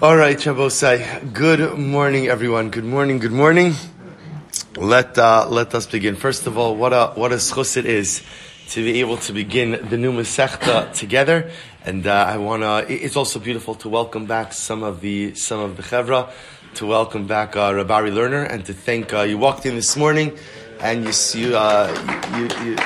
All right, Rabbosai. Good morning, everyone. Good morning. Good morning. Let uh, let us begin. First of all, what a what a schus it is to be able to begin the new Masechta together. And uh, I want to. It's also beautiful to welcome back some of the some of the chevra, to welcome back uh, Rabari Lerner, and to thank uh, you. Walked in this morning, and you see uh, you, you, you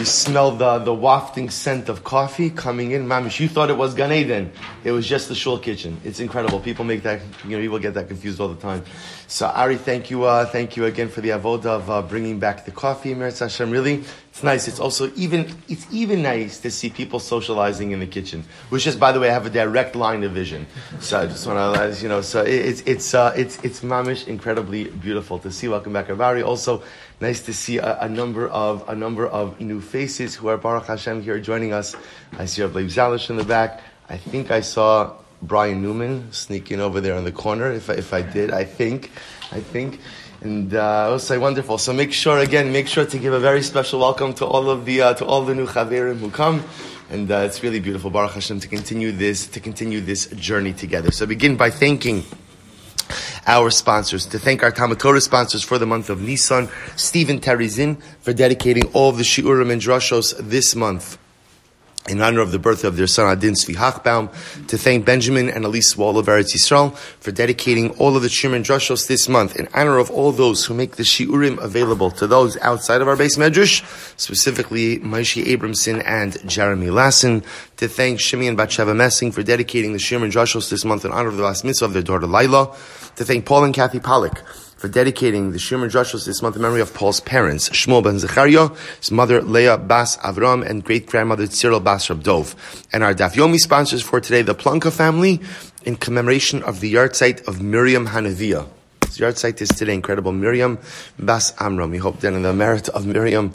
you smell the, the wafting scent of coffee coming in. Mamish, you thought it was Gan Eden. It was just the shul kitchen. It's incredible. People make that, you know, people get that confused all the time. So Ari, thank you, uh, thank you again for the avoda of uh, bringing back the coffee. Meretz Hashem, really, it's nice. It's also even, it's even nice to see people socializing in the kitchen, which is, by the way, I have a direct line of vision. So I just want to, you know, so it, it's, it's, uh, it's, it's mamish incredibly beautiful to see. Welcome back, Ari. Also, Nice to see a, a, number of a number of new faces who are Baruch Hashem here joining us. I see Rabbi Zalish in the back. I think I saw Brian Newman sneaking over there in the corner. If I, if I did, I think, I think. And uh, I will say wonderful. So make sure again, make sure to give a very special welcome to all of the uh, to all the new chaverim who come. And uh, it's really beautiful, Baruch Hashem, to continue this to continue this journey together. So begin by thanking our sponsors, to thank our Talmud Torah sponsors for the month of Nisan, Stephen Terizin for dedicating all of the Shiurim and Drashos this month in honor of the birth of their son Adin Svi Hachbaum, to thank Benjamin and Elise Wall of Eretz Yisrael for dedicating all of the Shimon Drushos this month in honor of all those who make the Shiurim available to those outside of our Beis Medrash, specifically Maishi Abramson and Jeremy Lassen, to thank Shimi and Batsheva Messing for dedicating the Shimon Drushos this month in honor of the last mitzvah of their daughter Laila, to thank Paul and Kathy Pollock for dedicating the Shumer Drushos this month in memory of Paul's parents, Shmuel ben Zechariah, his mother Leah Bas Avram, and great grandmother Cyril Bas Rabdov. And our Daf Yomi sponsors for today, the Plunka family, in commemoration of the yahrzeit of Miriam Hanaviah. Yahrzeit is today incredible. Miriam Bas Amram. We hope that in the merit of Miriam,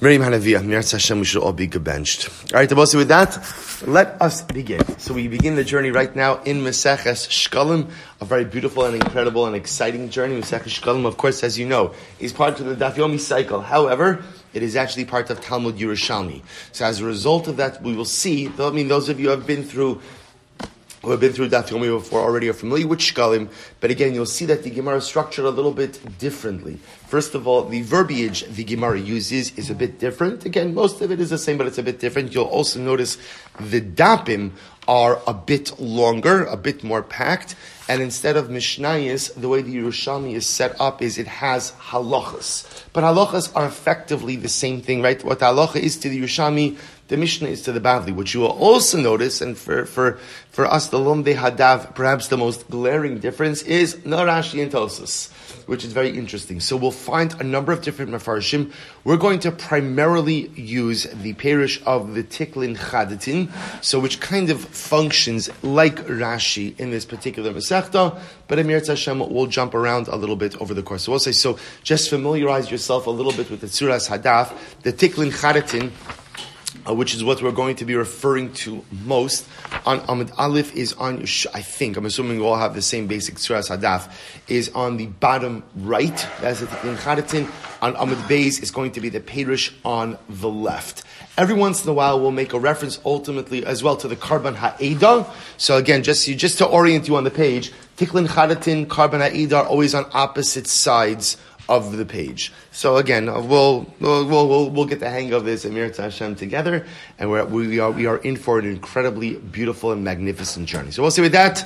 Miriam Hanaviah, Meretz Hashem, we should all be gebenched. All right, Rabbosai, with that, let us begin. So we begin the journey right now in Meseches Shkalim, a very beautiful and incredible and exciting journey. Meseches Shkalim, of course, as you know, is part of the Daf Yomi cycle. However, it is actually part of Talmud Yerushalmi. So as a result of that, we will see, I mean, those of you who have been through who have been through Daf Yomi before already are familiar with Shkalim, but again, you'll see that the Gemara is structured a little bit differently. First of all, the verbiage the Gemara uses is a bit different. Again, most of it is the same, but it's a bit different. You'll also notice the Dapim are a bit longer, a bit more packed, and instead of Mishnayis, the way the Yerushalmi is set up is it has halachas. But halachas are effectively the same thing, right? What halacha is to the Yerushalmi, the Mishnah is to the Bavli. What you will also notice, and for, for, for us, the Lomde Hadav, perhaps the most glaring difference is Narashi and Tosus, which is very interesting. So we'll find a number of different Mefarshim. We're going to primarily use the parish of the Tiklin Chadatin, so which kind of functions like Rashi in this particular Masechta, but Emir Hashem will jump around a little bit over the course. So we'll say, so just familiarize yourself a little bit with the Tzuras Hadaf, the Tiklin Chadatin, uh, which is what we're going to be referring to most. On Amud Aleph is on, I think, I'm assuming we all have the same basic Tzuras Hadaf, is on the bottom right, as it in Chadatin. On Amud Beis is going to be the Perish on the left. Every once in a while, we'll make a reference ultimately as well to the Karban Ha'eda. So again, just, just to orient you on the page, Tiklin Chadatin, Karban Ha'eda are always on opposite sides of the page. So again, uh, we'll we'll we'll, we'll get the hang of this Emir Hashem together, and we're, we are we are in for an incredibly beautiful and magnificent journey. So we'll see with that.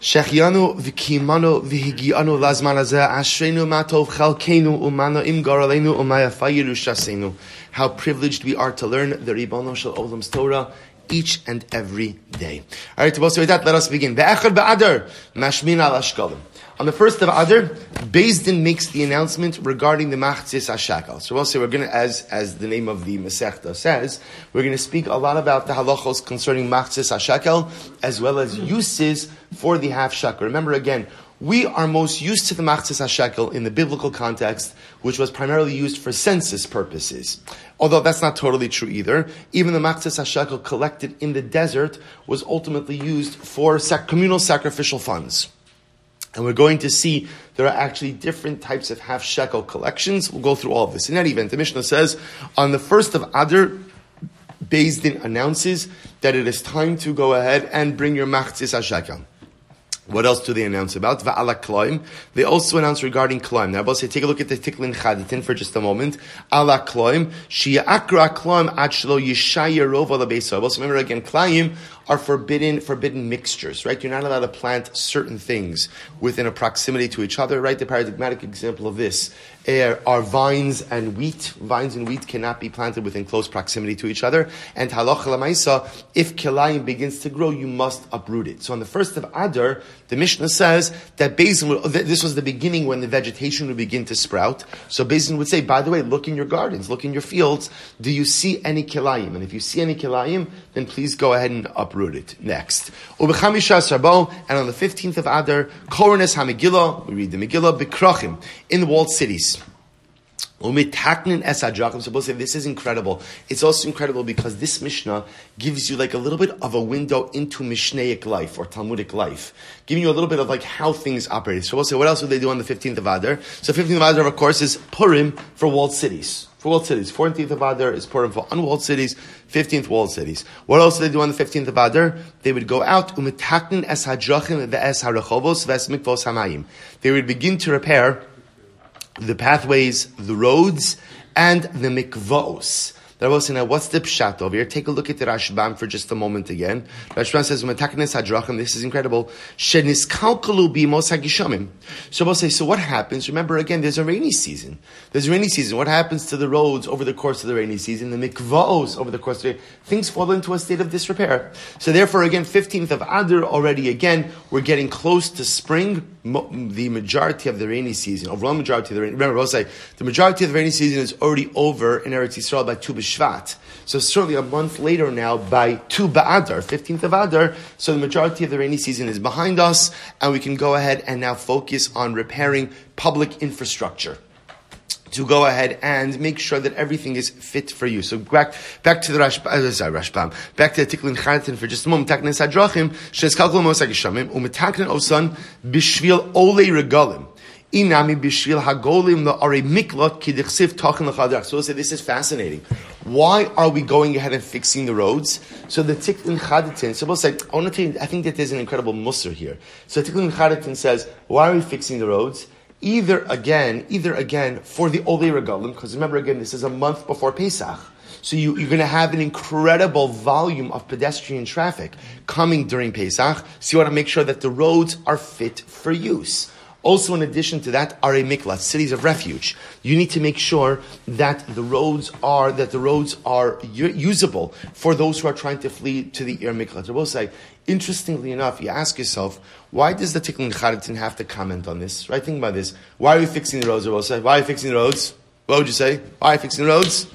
Shechianu v'kimanu v'higianu lazman hazeh ashrenu matov chalkenu umano im garalenu umayafayiru shasenu. How privileged we are to learn the Ribono Shel Olam's Torah each and every day. All right, so with that, let us begin. Be'echad be'adar mashmin al ashkalim. On the first of Adar, Din makes the announcement regarding the Machzis Ashakal. So we'll say we're going to, as, as the name of the Masechta says, we're going to speak a lot about the halachos concerning Machzis Ashakal, as well as uses for the half shekel. Remember again, we are most used to the Machzis HaShekel in the biblical context, which was primarily used for census purposes. Although that's not totally true either. Even the Machzis HaShekel collected in the desert was ultimately used for communal sacrificial funds. And we're going to see there are actually different types of half shekel collections. We'll go through all of this. In any event, the Mishnah says on the first of Adar, Din announces that it is time to go ahead and bring your machzis hashakel. What else do they announce about? Va'ala klaim. They also announce regarding klaim. Now, I'll say, take a look at the tiklin chadatin for just a moment. Ala klaim. Shia akra klaim ad shlo yishaya rov ala beisa. Remember again, klaim are forbidden, forbidden mixtures, right? You're not allowed to plant certain things within a proximity to each other, right? The paradigmatic example of this are vines and wheat. Vines and wheat cannot be planted within close proximity to each other. And halacha lamaisa, if kilayim begins to grow, you must uproot it. So on the first of Adar, the Mishnah says that Beis Din, this was the beginning when the vegetation would begin to sprout. So Beis Din would say, by the way, look in your gardens, look in your fields. Do you see any kilayim? And if you see any kilayim, then please go ahead and uproot it. Next. And on the 15th of Adar, Koronis HaMegillah, we read the Megillah, Bekrachim, in the walled cities. Umitaknin es hadrachim. So say this is incredible. It's also incredible because this Mishnah gives you like a little bit of a window into Mishnaic life or Talmudic life, giving you a little bit of like how things operate. So we'll say, what else would they do on the 15th of Adar? So 15th of Adar, of course, is Purim for walled cities. For walled cities. 14th of Adar is Purim for unwalled cities. 15th walled cities. What else do they do on the 15th of Adar? They would go out, umitaknin es harachovos hamayim. They would begin to repair the pathways, the roads, and the Rabbi now, what's the pshat over here? Take a look at the Rashbam for just a moment again. Rashbam says, hadrachim, this is incredible. So we'll so what happens? Remember again, there's a rainy season. There's a rainy season. What happens to the roads over the course of the rainy season? The mikvos over the course of the things fall into a state of disrepair. So therefore, again, 15th of Adar already again, we're getting close to spring. The majority of the rainy season, overall majority of the rainy, remember, I'll say, the majority of the rainy season is already over in Eretz Yisrael by two Shvat. So certainly a month later now, by two Ba'adar, 15th of Adar, so the majority of the rainy season is behind us, and we can go ahead and now focus on repairing public infrastructure to go ahead and make sure that everything is fit for you. So back back to the Rashbam, uh, sorry, Rashbam, back to the Tiklin Chadatin for just a moment. Taknin Sadrachim, Shes Kalkul Mosag Yishamim, Umetaknin Osan, Bishvil Ole Regalim. Inami bishvil hagolim la'are miklot kidichsiv tachin l'chadach. So say this is fascinating. Why are we going ahead and fixing the roads? So the Tiklin Chadatin, so we'll say, I want to tell you, I think that there's an incredible musr here. So Tiklin Chadatin says, why are we fixing the roads? Either again, either again for the Ole Regalim, because remember again, this is a month before Pesach. So you, are going to have an incredible volume of pedestrian traffic coming during Pesach. So you want to make sure that the roads are fit for use. Also, in addition to that, are a miklat, cities of refuge. You need to make sure that the roads are that the roads are usable for those who are trying to flee to the ir miklat. I will say, interestingly enough, you ask yourself, why does the Tiklin Chadatin have to comment on this? Right? Think about this. Why are we fixing the roads? I why are we fixing the roads? What would you say? Why are we fixing the roads?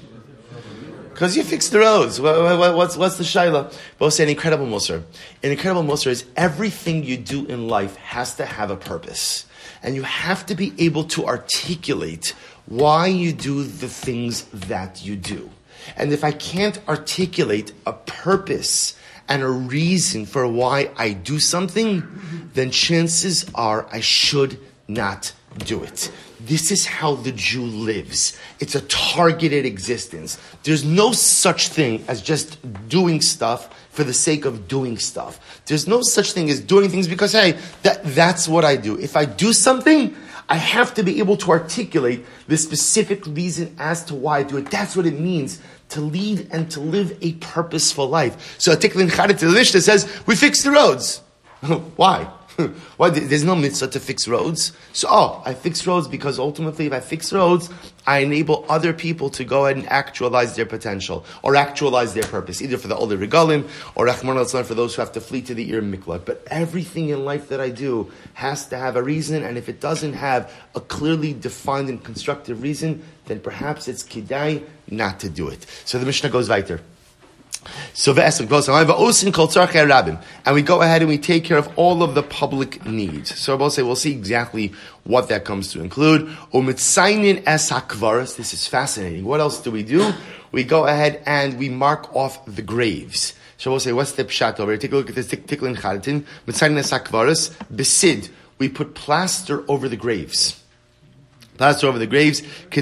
Because you fix the roads. What's, what's the shaila? Both say an incredible musr. An incredible musr is everything you do in life has to have a purpose and you have to be able to articulate why you do the things that you do. And if I can't articulate a purpose and a reason for why I do something, then chances are I should not do it. This is how the Jew lives. It's a targeted existence. There's no such thing as just doing stuff for the sake of doing stuff. There's no such thing as doing things because, hey, that, that's what I do. If I do something, I have to be able to articulate the specific reason as to why I do it. That's what it means to lead and to live a purposeful life. So, a Tiklin Chadet that says, we fix the roads. why? Why? There's no mitzvah to fix roads. So, oh, I fix roads because ultimately, if I fix roads, I enable other people to go ahead and actualize their potential or actualize their purpose, either for the older regalim or Rahman al for those who have to flee to the Ir Miklat. But everything in life that I do has to have a reason, and if it doesn't have a clearly defined and constructive reason, then perhaps it's kidai not to do it. So the Mishnah goes weiter. So and we go ahead and we take care of all of the public needs. So I'll say we'll see exactly what that comes to include. This is fascinating. What else do we do? We go ahead and we mark off the graves. So we'll say, what's the pshat over here? Take a look at this tiklin chadatin. Mitzayin es besid. We put plaster over the graves plaster over the graves. So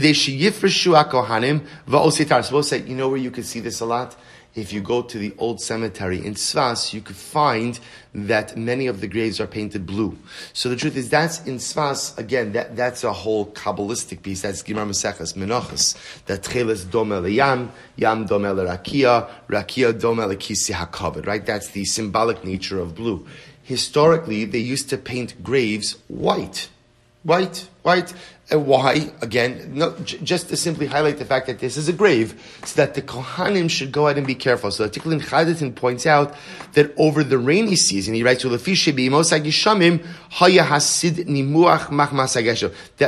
we'll say, you know where you can see this a lot? If you go to the old cemetery in Tzfas, you could find that many of the graves are painted blue. So the truth is, that's in Tzfas, again, that, that's a whole Kabbalistic piece. That's Gimar Maseches Menachos. That Tcheles Dome Yam, Yam Dome Rakia, Rakia Dome Kisi HaKavod, right? That's the symbolic nature of blue. Historically, they used to paint graves white. White, white. And why? Again, no, j- just to simply highlight the fact that this is a grave, so that the Kohanim should go ahead and be careful. So Tiklin Chadatin points out that over the rainy season, he writes. That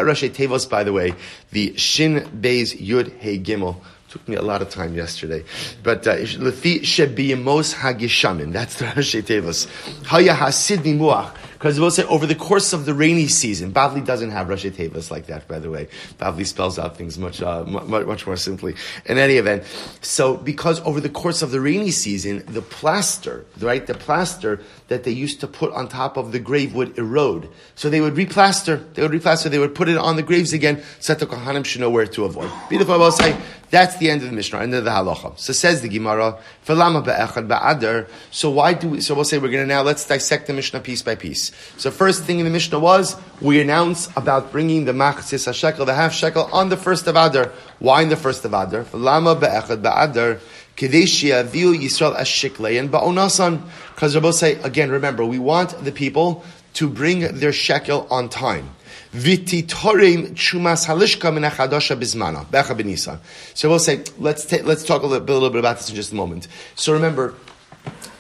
Rashi Tevos, by the way, the Shin Beis Yud Hey Gimel. Took me a lot of time yesterday, but uh, lefi shebiyamos hagishamim. That's the Rashi Tevos. Haya hasid nimuach. Because we'll say over the course of the rainy season, Bavli doesn't have Rashi Tevas like that, by the way. Bavli spells out things much, uh, much, much more simply. In any event, so because over the course of the rainy season, the plaster, right, the plaster that they used to put on top of the grave would erode. So they would replaster, they would replaster, they would put it on the graves again, so that the Kohanim should know where to avoid. Beautiful, I will say, that's the end of the Mishnah, end of the halacha. So says the Gemara, "Falama be'echad ba'adar." So why do we? So we'll say we're going to now let's dissect the Mishnah piece by piece. So first thing in the Mishnah was we announce about bringing the machzis shekel, the half shekel, on the first of Adar. Why in the first of Adar? Falama be'echad ba'adar. Kadeshia Yisrael ashiklein ba'onasan. Because Rabbi say again, remember we want the people to bring their shekel on time. Vititorim chumas halishka min achadasha bizmana becha benisan. So we'll say let's ta- let's talk a little, a little bit about this in just a moment. So remember.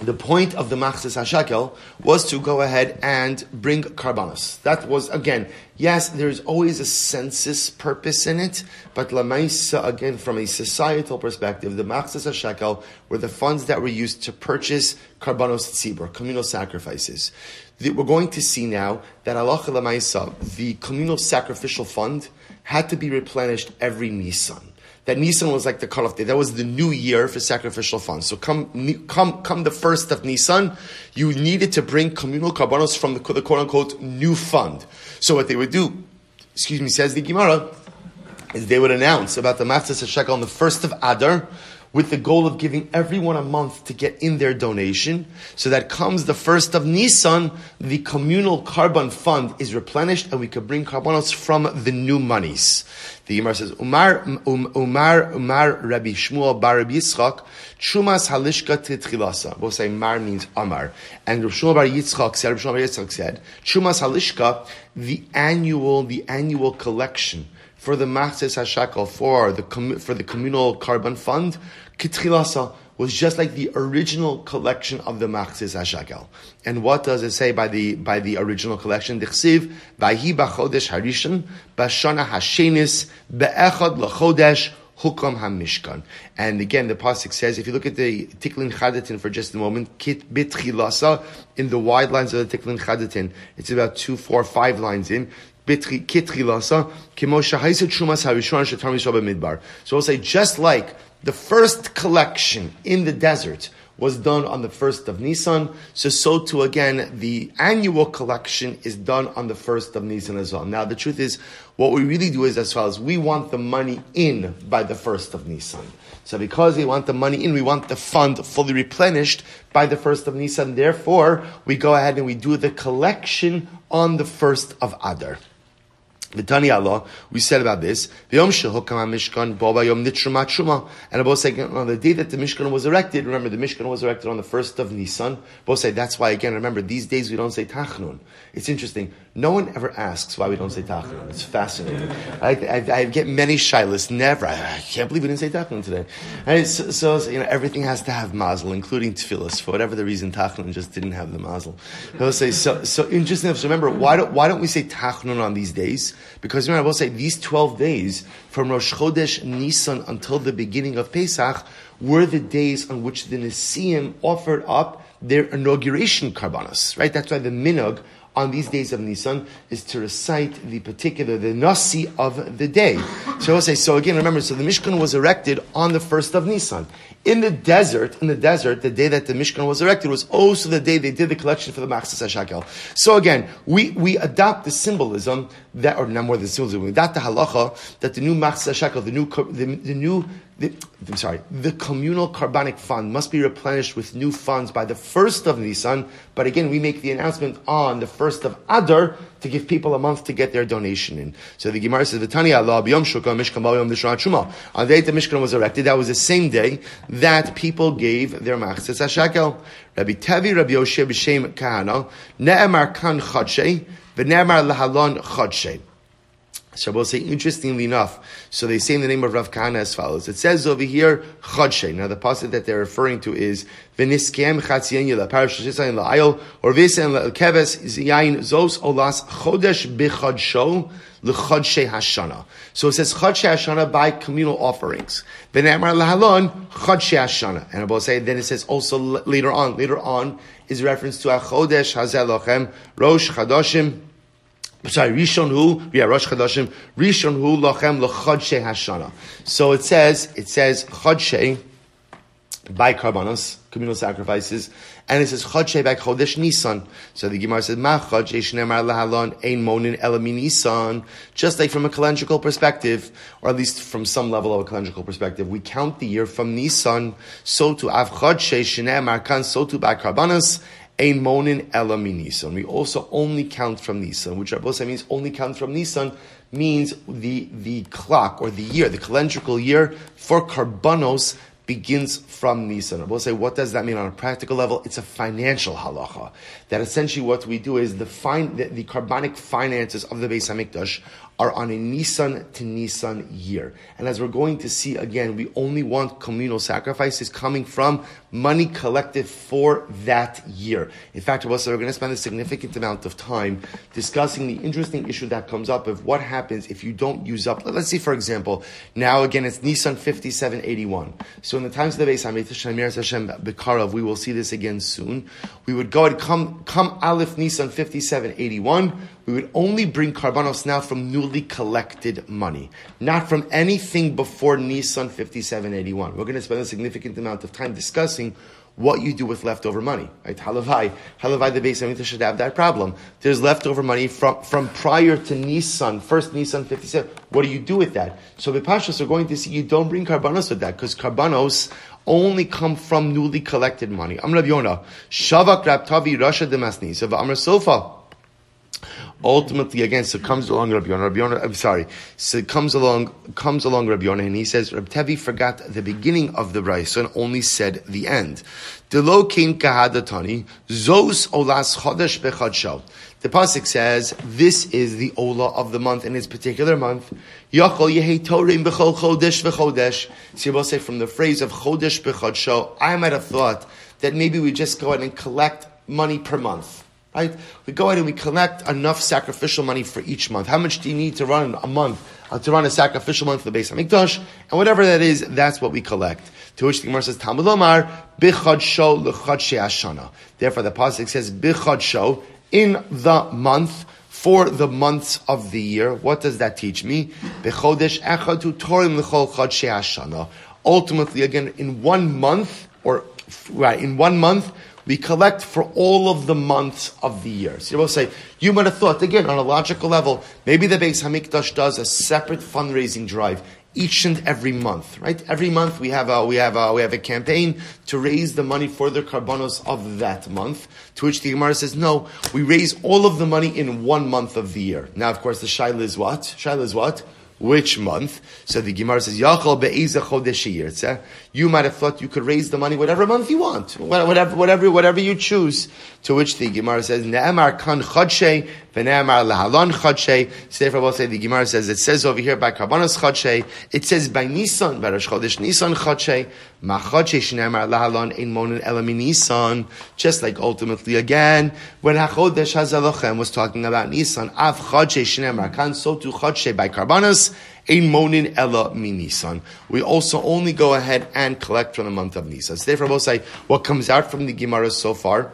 The point of the Machzis HaShekel was to go ahead and bring karbanos. That was, again, yes, there's always a census purpose in it, but Lamaisa, again, from a societal perspective, the Machzis HaShekel were the funds that were used to purchase karbanos tzibur, communal sacrifices we're going to see now that Allah Lamaisa, the communal sacrificial fund, had to be replenished every Nisan. That Nisan was like the cutoff day. That was the new year for sacrificial funds. So come, come, come the first of Nisan, you needed to bring communal karbanos from the, the quote unquote new fund. So what they would do, excuse me, says the Gemara, is they would announce about the Matzah Shekel on the first of Adar, with the goal of giving everyone a month to get in their donation. So that comes the first of Nisan, the communal korban fund is replenished and we can bring karbanos from the new monies. The Gemara says, Umar, um, Umar, Umar, Rabbi Shmuel, Bar Rabbi Yitzchak, Chumas Halishka Titchilasa. We'll say Mar means Amar. And Rabbi Shmuel Bar Yitzchak said, Rabbi Shmuel Bar Yitzchak said, Chumas Halishka, the annual, the annual collection for the Machzes HaShakel, for the, for the communal korban fund, Kitchilasa was just like the original collection of the Machzis HaShakel. And what does it say by the, by the original collection? Dichsiv, Vahi Bachodesh Harishon, Bashana Hashenis, Be'echad Hukam HaMishkan. And again, the Pasuk says, if you look at the Tiklin Chadatin for just a moment, Kit Bitchilasa, in the wide lines of the Tiklin Chadatin, it's about two, four, five lines in, so we'll say just like the first collection in the desert was done on the first of Nisan, so so too again the annual collection is done on the first of Nisan as well. Now the truth is, what we really do is as as we want the money in by the first of Nisan. So because we want the money in, we want the fund fully replenished by the first of Nisan. Therefore, we go ahead and we do the collection on the first of Adar. V'tani Allah, we said about this. V'yom shehokam Mishkan boba yom nitrumat shuma. And I both say on the day that the Mishkan was erected. Remember, the Mishkan was erected on the first of Nisan. Both say that's why again. Remember, these days we don't say Tachnun. It's interesting. No one ever asks why we don't say Tachnun. It's fascinating. I, I, I, get many shilas. Never. I, can't believe we didn't say Tachnun today. So, so, you know, everything has to have mazel, including tefillas. For whatever the reason, Tachnun just didn't have the mazel. They'll say so. So interesting. So remember, why don't why don't we say Tachnun on these days? Because remember, I will say these 12 days from Rosh Chodesh Nisan until the beginning of Pesach were the days on which the Nesiim offered up their inauguration karbanos, right? That's why the minog on these days of Nisan is to recite the particular, the Nasi of the day. So I'll say, so again, remember, so the Mishkan was erected on the first of Nisan. In the desert, in the desert, the day that the Mishkan was erected was also the day they did the collection for the Machzas HaShakel. So again, we, we adopt the symbolism that, or not more than symbolism, we adopt the halacha that the new Machzas HaShakel, the new, the, the new the, I'm sorry, the communal carbonic fund must be replenished with new funds by the first of Nisan. But again, we make the announcement on the first of Adar to give people a month to get their donation in. So the Gemara says, "V'tani Allah b'yom shukah mishkan b'yom shuma." On the day the Mishkan was erected, that was the same day that people gave their machzes hashakel. Rabbi Tevi, Rabbi Yoshua b'shem kahana ne'emar kan chadshe v'ne'emar lahalon chadshe. Shabbos say, interestingly enough, so they say in the name of Rav Kahana as follows. It says over here, Chodshe. Now the passage that they're referring to is, V'niskem chatzien yila, parash shisayin la'ayol, or v'isen la'keves, ziyayin zos olas chodesh b'chodsho, l'chodshe hashana. So it says chodshe hashana by communal offerings. V'ne'emar lahalon, chodshe hashana. And I'll say, then it says also later on, later on is reference to a chodesh hazel rosh chadoshim, sorry, Rishon Hu, yeah, Rosh Chodashim, Rishon Hu Lachem L'Chodshe Hashana. So it says, it says Chodshe by Karbanos, communal sacrifices, and it says Chodshe by Chodesh Nisan. So the Gemara says, Ma Chodshe Shnemar Lahalon Ein Monin Elami Nisan. Just like from a calendrical perspective, or at least from some level of a calendrical perspective, we count the year from Nisan, so to Av Chodshe Shnemar Kan, so to by Karbanos, Ein monin ela. We also only count from Nisan, which Rabbi means only count from Nisan means the, the clock or the year, the calendrical year for Karbanos begins from Nisan. We'll say, what does that mean on a practical level? It's a financial halacha. That essentially what we do is the, fine, the, the carbonic finances of the Beis Hamikdash are on a Nisan to Nisan year. And as we're going to see again, we only want communal sacrifices coming from money collected for that year. In fact, we're going to spend a significant amount of time discussing the interesting issue that comes up of what happens if you don't use up. Let's see, for example, now again it's Nisan 5781. So in the times of the Hamikdash, Hashem Bekarov, we will see this again soon. We would go and come, come Aleph Nisan 5781 we would only bring karbanos now from newly collected money, not from anything before Nisan 5781. We're going to spend a significant amount of time discussing what you do with leftover money. Right? Halavai, Halavai the Beis Hamikdash should have that problem. There's leftover money from, from prior to Nissan, first Nisan 57. What do you do with that? So the Pashas are going to see you don't bring karbanos with that, because karbanos only come from newly collected money. Amr Yonah, Shavak Rabtavi Rasha Demasni, so Amr Sofa. Ultimately, again, so comes along Rabbi Yonah. Rabbi Yonah, I'm sorry. So comes along, comes along Rabbi Yonah, and he says, Rabbi Tevi forgot the beginning of the Brisa and only said the end. Delo kain kahadatani, zos olas chodesh bechadsho. The pasuk says, this is the ola of the month in its particular month. Yachol yehi torim chodesh v'chodesh. So you will say from the phrase of chodesh bechadsho, I might have thought that maybe we just go ahead and collect money per month. Right? We go ahead and we collect enough sacrificial money for each month. How much do you need to run a month, uh, to run a sacrificial month for the Beis Hamikdash? And whatever that is, that's what we collect. To which the Gemara says, Talmud Lomar, Bichad Sho L'chad Ashana. Therefore, the Pasuk says, Bichad Sho, in the month, for the months of the year. What does that teach me? Ultimately, again, in one month, or, right, in one month, we collect for all of the months of the year. So you will say, you might have thought, again, on a logical level, maybe the Beis Hamikdash does a separate fundraising drive each and every month, right? Every month we have a, we have a, we have a campaign to raise the money for the karbanos of that month. To which the Gemara says, no, we raise all of the money in one month of the year. Now, of course, the shaila is what? Shaila is what? Which month. So the Gemara says, Yachal be'eza You might have thought you could raise the money whatever month you want, whatever, whatever, whatever you choose. To which the Gemara says, Ne'emar kan chodshe, v'ne'emar lahalon chodshe. So therefore, we'll say the Gemara says, it says over here by karbanos chodshe, it says by Nisan, by Rosh Chodesh Nisan chodshe, ma chodshe shne'emar lahalon ein monin elami Nisan. Just like ultimately again, when HaChodesh HaZalochem was talking about Nisan, av chodshe shne'emar kan, so to chodshe by karbanos, a monin ella minisan. We also only go ahead and collect from the month of Nisan. So therefore, we'll say what comes out from the Gemara so far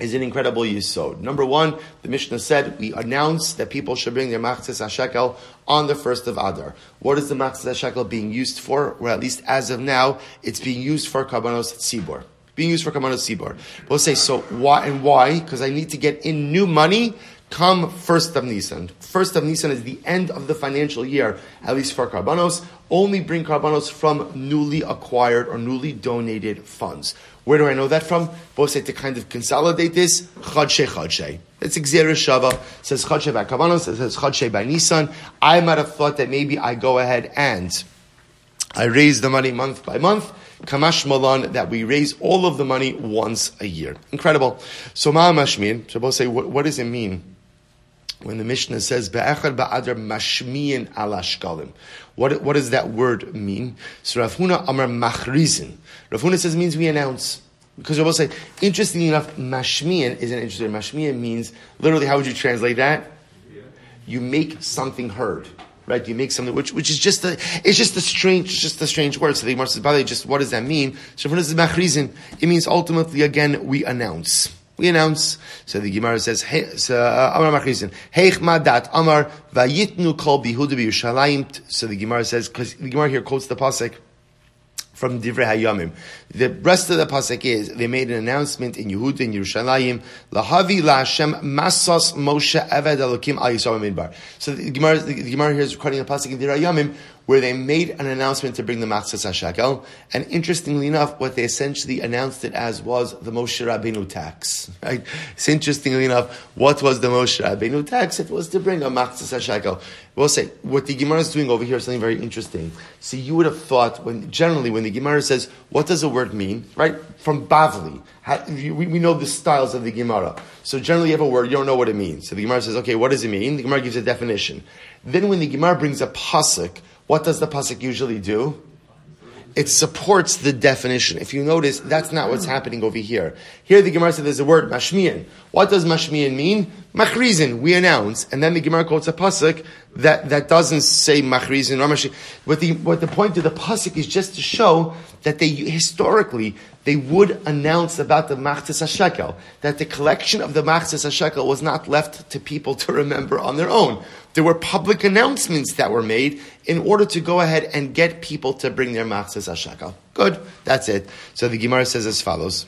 is an incredible yisod. Number one, the Mishnah said we announce that people should bring their machzes hashekel on the first of Adar. What is the machzes hashekel being used for? Or at least as of now, it's being used for karbanos tzibor. Being used for karbanos tzibor. We'll say so. Why and why? Because I need to get in new money come first of Nisan. First of Nisan is the end of the financial year, at least for karbanos. Only bring karbanos from newly acquired or newly donated funds. Where do I know that from? Both say to kind of consolidate this, Chadshe Chadshe. It's Gezeira Shava, says Chadshe by Karbanos, it says Chadshe by Nissan. I might have thought that maybe I go ahead and I raise the money month by month. Kamashma Lan, that we raise all of the money once a year. Incredible. So Ma'amashmin, so both say, what, what does it mean? When the Mishnah says Be'echad ba'adar mashmiyin alashkalim. What, what does that word mean? So Rav Huna Amar Machrizin. Rav Huna says means we announce. Because will say, interestingly enough, mashmiyan isn't interesting. Mashmiyan means, literally, how would you translate that? You make something heard. Right? You make something, which, which is just a, it's just a strange, it's just a strange word. So the Gemara says, by the way, just what does that mean? So Rav Huna says machrizin. It means ultimately, again, we announce we announce. So the Gemara says, uh, Amar Machrizin, Heich Madat Amar Vayitnu Kol Bihuda B'Yushalayim. So the Gemara says, because the Gemara here quotes the pasuk from Divrei Hayamim. The rest of the pasuk is they made an announcement in Yehuda in Yerushalayim, Lahavi LaHashem Masos Moshe Eved Elokim Al Yisrael Midbar. So the Gemara, the, the Gemara here is recording a pasuk in Divrei Hayamim where they made an announcement to bring the Machzas HaShekel. And interestingly enough, what they essentially announced it as was the Moshe Rabbeinu tax. Right? It's interestingly enough, what was the Moshe Rabbeinu tax? It was to bring a Machzas HaShekel. We'll say, what the Gemara is doing over here is something very interesting. See, you would have thought, when generally when the Gemara says, what does a word mean? Right? From Bavli. We, we know the styles of the Gemara. So generally you have a word, you don't know what it means. So the Gemara says, okay, what does it mean? The Gemara gives a definition. Then when the Gemara brings a pasuk, what does the pasuk usually do? It supports the definition. If you notice, that's not what's happening over here. Here the Gemara says there's a word, mashmiyan. What does mashmiyan mean? Machrizin, we announce. And then the Gemara quotes a pasuk that, that doesn't say machrizin or mashmiyan. What the, what the point of the pasuk is just to show that they, historically, they would announce about the Machzis HaShekel, that the collection of the Machzis HaShekel was not left to people to remember on their own. There were public announcements that were made in order to go ahead and get people to bring their Machzis HaShekel. Good, that's it. So the Gemara says as follows.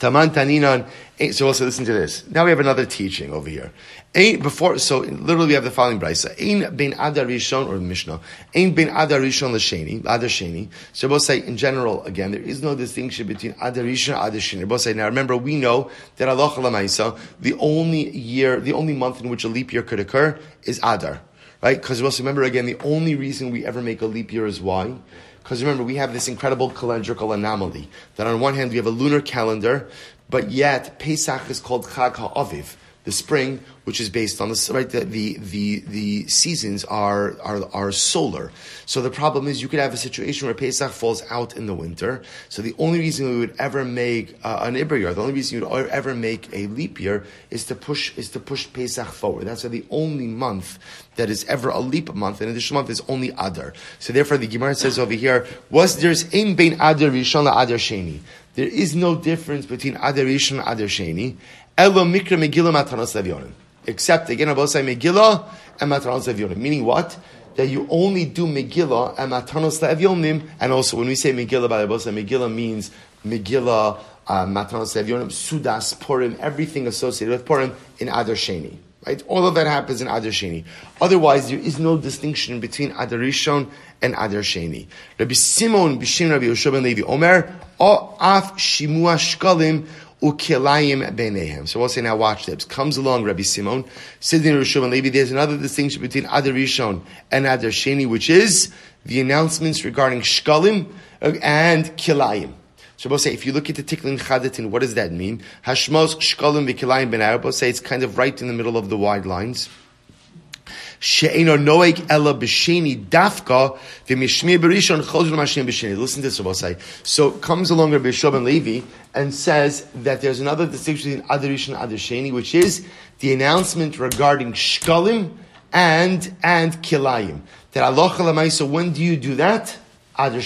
Taman Taninan. So also listen to this. Now we have another teaching over here. Ain't before. So literally we have the following brisa. Ain ben Adar Rishon or Mishnah. Ain ben Adar Rishon l'Sheni Adar Sheni. So both say in general again there is no distinction between Adar Rishon Adar Sheni. Both say now remember we know that Allah the only year the only month in which a leap year could occur is Adar. Right? Because also remember again the only reason we ever make a leap year is why because remember, we have this incredible calendrical anomaly that on one hand we have a lunar calendar, but yet Pesach is called Chag HaAviv, the spring, which is based on the right. The the the, the seasons are, are are solar. So the problem is you could have a situation where Pesach falls out in the winter. So the only reason we would ever make uh, an Iber year, the only reason you would ever make a leap year, is to push is to push Pesach forward. That's the only month that is ever a leap month, an additional month is only Adar. So therefore, the Gemara says over here, was there's in bein Adar Rishon Adar Sheni. There is no difference between Adar Rishon and Adar Sheni. Elo mikra Megillah Matanos. Except, again, I say Megillah and Matanos Levionim. Meaning what? That you only do Megillah and Matanos Levionim. And also, when we say Megillah, by the Megillah means Megillah, uh, Matanos Levionim, Sudas, Purim, everything associated with Purim in Adar Sheni. Right? All of that happens in Adar Sheni. Otherwise, there is no distinction between Adar Rishon and Adar Sheni. Rabbi Simon Bishim Rabbi Yoshua ben Levi Omer, O Af Shimua Shkalim Ukilayim Benehem. So we'll say now watch this. Comes along Rabbi Simon, Sidney Rishon and Levi. There's another distinction between Adar Rishon and Adar Sheni, which is the announcements regarding Shkalim and Kilayim. So we'll say, if you look at the Tiklin Chadatin, what does that mean? Hashmos Shkalim V'Kilayim Ben Arab. say it's kind of right in the middle of the wide lines. She'eno noeg ela b'sheni dafka v'mishmir b'rishon chozul mashim b'sheni. Listen to this, Rabbi say. So comes along Rabbi Shov and Levi and says that there's another distinction between Adar Rishon and Adar Sheni, which is the announcement regarding shkalim and and kilayim. That Allah So when do you do that? Adar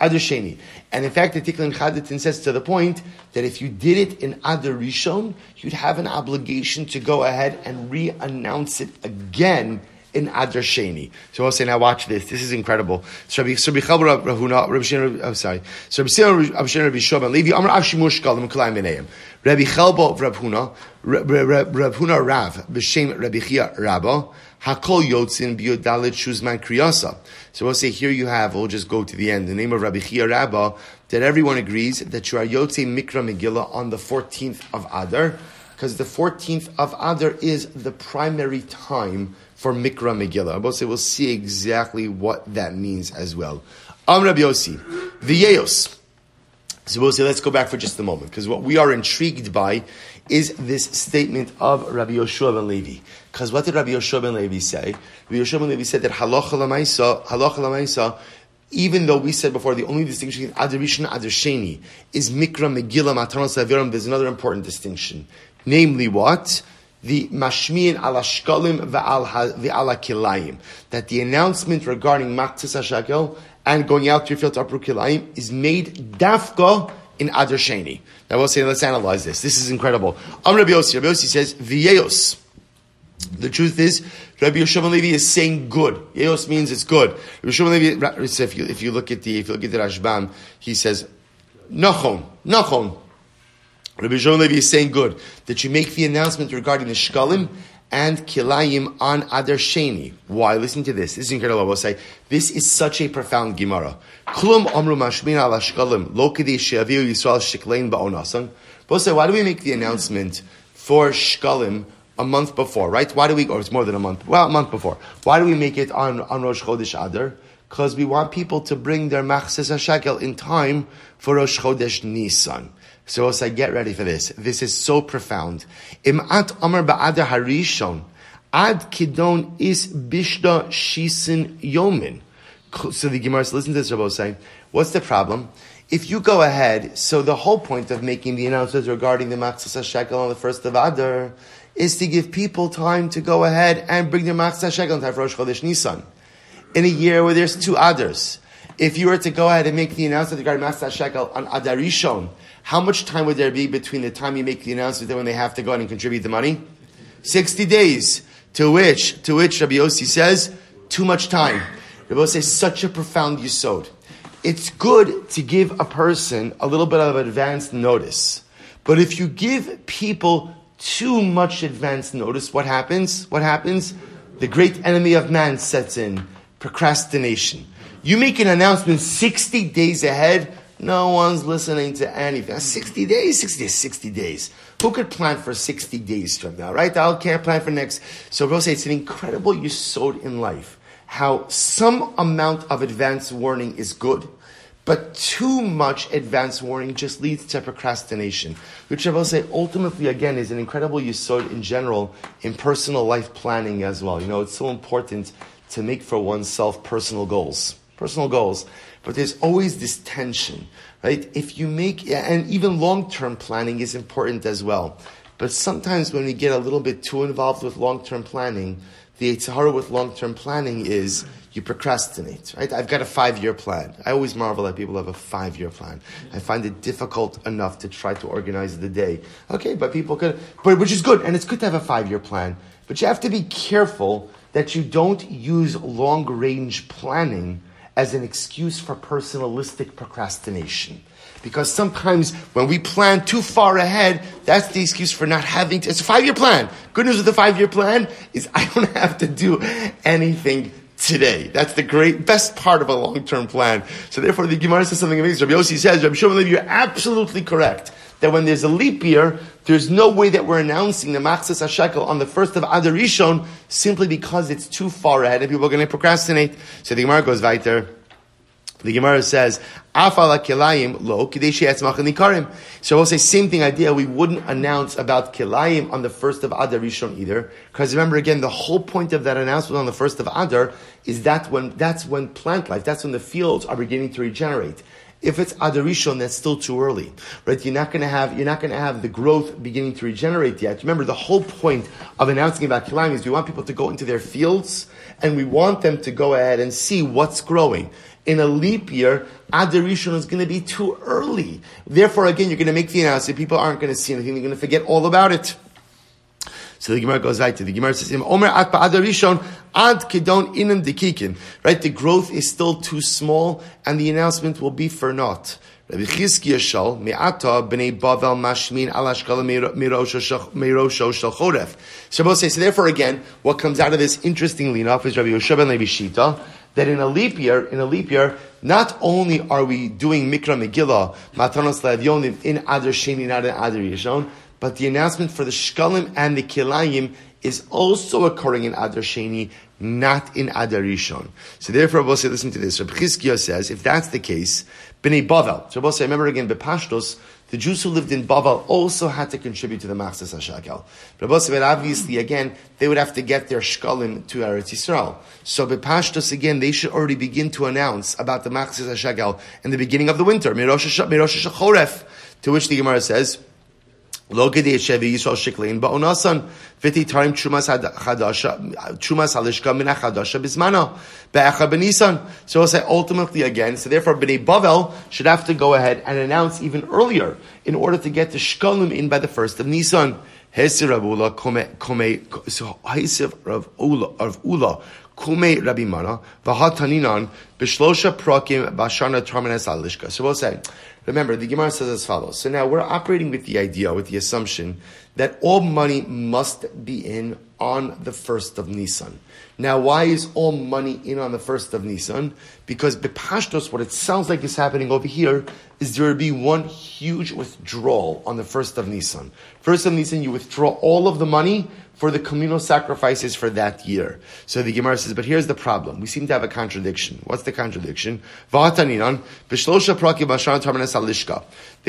Sheni. And in fact, the Tiklin Chadatin says to the point that if you did it in Adar Rishon, you'd have an obligation to go ahead and re-announce it again in Adar Sheni. So I'll say, now watch this. This is incredible. So Rabbi Chabra I'm sorry. So Rabbi Shimon, Rabbi Shimon, Levi, Amr Av Shimush Galim, Kalayim Beneim. Rabbi Chelbo Rabbi Huna, Rabbi Huna Rav, B'Shem Rabbi Chia Rabba, Hakol Yotzin Biodalit Shuzman Kriyasa. So we'll say here you have, we'll just go to the end, the name of Rabbi Chia Rabba, that everyone agrees that you are Yotze Mikra Megillah on the 14th of Adar, because the 14th of Adar is the primary time for Mikra Megillah. We'll say we'll see exactly what that means as well. Am Rabbi Yossi, V'yeos. So we'll say, let's go back for just a moment, because what we are intrigued by is this statement of Rabbi Yoshua ben Levi. Because what did Rabbi Yoshua ben Levi say? Rabbi Yoshua ben Levi said that halacha lamaisa, halacha even though we said before the only distinction between Adar Rishon and Adar is Mikra Megillah Matanos Aviram, there's another important distinction. Namely what? the mashmiin ala shkalim ve'ala kilayim. That the announcement regarding maktis hashakel and going out to your field to Upper Kilayim is made dafka in Adar Sheni. Now we'll say, let's analyze this. This is incredible. Am Rabbi Yossi, Rabbi Yossi says, V'yeos. The truth is, Rabbi Yoshua Levi is saying good. Yeos means it's good. Rabbi Yoshua Levi, if you, if you look at the, if you look at the Rashbam, he says, Nachon, Nachon. Rabbi Yoshua Levi is saying good. That you make the announcement regarding the Shkalim, and kilayim on Adar Sheni. Why? Listen to this. This is incredible. I will say this is such a profound Gemara. Klum amru mashmin ala shkalim lo kedi Yisrael shiklein ba'onasan. We'll say, why do we make the announcement for shkalim a month before, right? Why do we, or it's more than a month, well, a month before. Why do we make it on, on Rosh Chodesh Adar? Because we want people to bring their machzes HaShekel in time for Rosh Chodesh Nisan. So I get ready for this. This is so profound. Imat Amar Ba'ada Harishon. Ad Kidon is Bishda Shisin Yomin. So the Gemara says, listen to this, Rabbi saying, what's the problem? If you go ahead, so the whole point of making the announcements regarding the Matzah Shekel on the first of Adar is to give people time to go ahead and bring their Matzah Shekel for Rosh Chodesh Nisan. In a year where there's two Adars, if you were to go ahead and make the announcement regarding Matzah Shekel on Adar Rishon, how much time would there be between the time you make the announcement and when they have to go out and contribute the money? 60 days. To which, to which Rabbi Yossi says, too much time. Rabbi Yossi says, such a profound yisod. It's good to give a person a little bit of advance notice. But if you give people too much advance notice, what happens? What happens? The great enemy of man sets in procrastination. You make an announcement 60 days ahead, no one's listening to anything. 60 days, 60 days, 60 days. Who could plan for 60 days from now, right? I can't plan for next. So Rose, it's an incredible yisod in life. How some amount of advance warning is good, but too much advance warning just leads to procrastination. Which I will say ultimately again is an incredible yisod in general in personal life planning as well. You know, it's so important to make for oneself personal goals. Personal goals. But there's always this tension, right? If you make, and even long-term planning is important as well. But sometimes when we get a little bit too involved with long-term planning, the Yetzer Hara with long-term planning is you procrastinate, right? I've got a five-year plan. I always marvel at people have a five-year plan. I find it difficult enough to try to organize the day. Okay, but people could, but which is good, and it's good to have a five-year plan. But you have to be careful that you don't use long-range planning as an excuse for personalistic procrastination. Because sometimes when we plan too far ahead, that's the excuse for not having to. It's a five year plan. Good news with the five year plan is I don't have to do anything today. That's the great, best part of a long term plan. So therefore, the Gemara says something amazing. Rabbi Yossi says, Rabbi Shimon you're absolutely correct that when there's a leap year, there's no way that we're announcing the Machzas HaShekel on the first of Adar Rishon simply because it's too far ahead and people are going to procrastinate. So the Gemara goes weiter. The Gemara says, "Afala kilayim lo nikarim." So we'll say same thing idea. We wouldn't announce about kilayim on the first of Adar Rishon either, because remember again, the whole point of that announcement on the first of Adar is that when that's when plant life, that's when the fields are beginning to regenerate. If it's Adarishon, that's still too early, right? You're not going to have you're not going to have the growth beginning to regenerate yet. Remember, the whole point of announcing about Kilayim is we want people to go into their fields and we want them to go ahead and see what's growing. In a leap year, Adarishon is going to be too early. Therefore, again, you're going to make the announcement. People aren't going to see anything. They're going to forget all about it. So the Gemara goes right to the Gemara says, "Omer at ba'adarishon ad kedon inam dekikin." Right, the growth is still too small, and the announcement will be for naught. Rabbi Chizkiya shal me'ata b'nei bavel mashmin al ashkala meirosho shal choref. So therefore again, what comes out of this interestingly enough is Rabbi Yoshua ben Levi Shita, that in a leap year, in a leap year, not only are we doing Mikra Megillah, Matanos Le'avyonim in Adar Sheni, not in Adar Rishon, but the announcement for the Shkalim and the Kilayim is also occurring in Adar Sheni, not in Adar Rishon. So therefore, Rabbi say, listen to this. Rabbi Chizkiah says, if that's the case, B'nai Bavel. So Rabbi say, remember again, Bepashtos, the Jews who lived in Bavel also had to contribute to the Machzas HaShakel. Rabbi said, but obviously, again, they would have to get their Shkalim to Eretz Yisrael. So Bepashtos, again, they should already begin to announce about the Machzas HaShakel in the beginning of the winter, Mirosh HaShachoref, to which the Gemara says, Gedei shevi Yisrael shiklein ba'onasan v'ti tarim trumas hadasha trumas halishka min hadasha bismana be'echa benisan. So I'll say ultimately again. So therefore, Bnei Bavel should have to go ahead and announce even earlier in order to get the shkalim in by the first of Nisan. Hesir Rav Ula kome kome so Hesir Rav Ula Rav Ula kume Rabbi Mana v'hataninan b'shlosha prakim b'ashana terminas alishka. So we'll say Remember, the Gemara says as follows. So now we're operating with the idea, with the assumption that all money must be in on the first of Nisan. Now, why is all money in on the first of Nisan? Because Bepashtos, what it sounds like is happening over here, is there will be one huge withdrawal on the first of Nisan. First of Nisan, you withdraw all of the money for the communal sacrifices for that year. So the Gemara says, but here's the problem. We seem to have a contradiction. What's the contradiction? They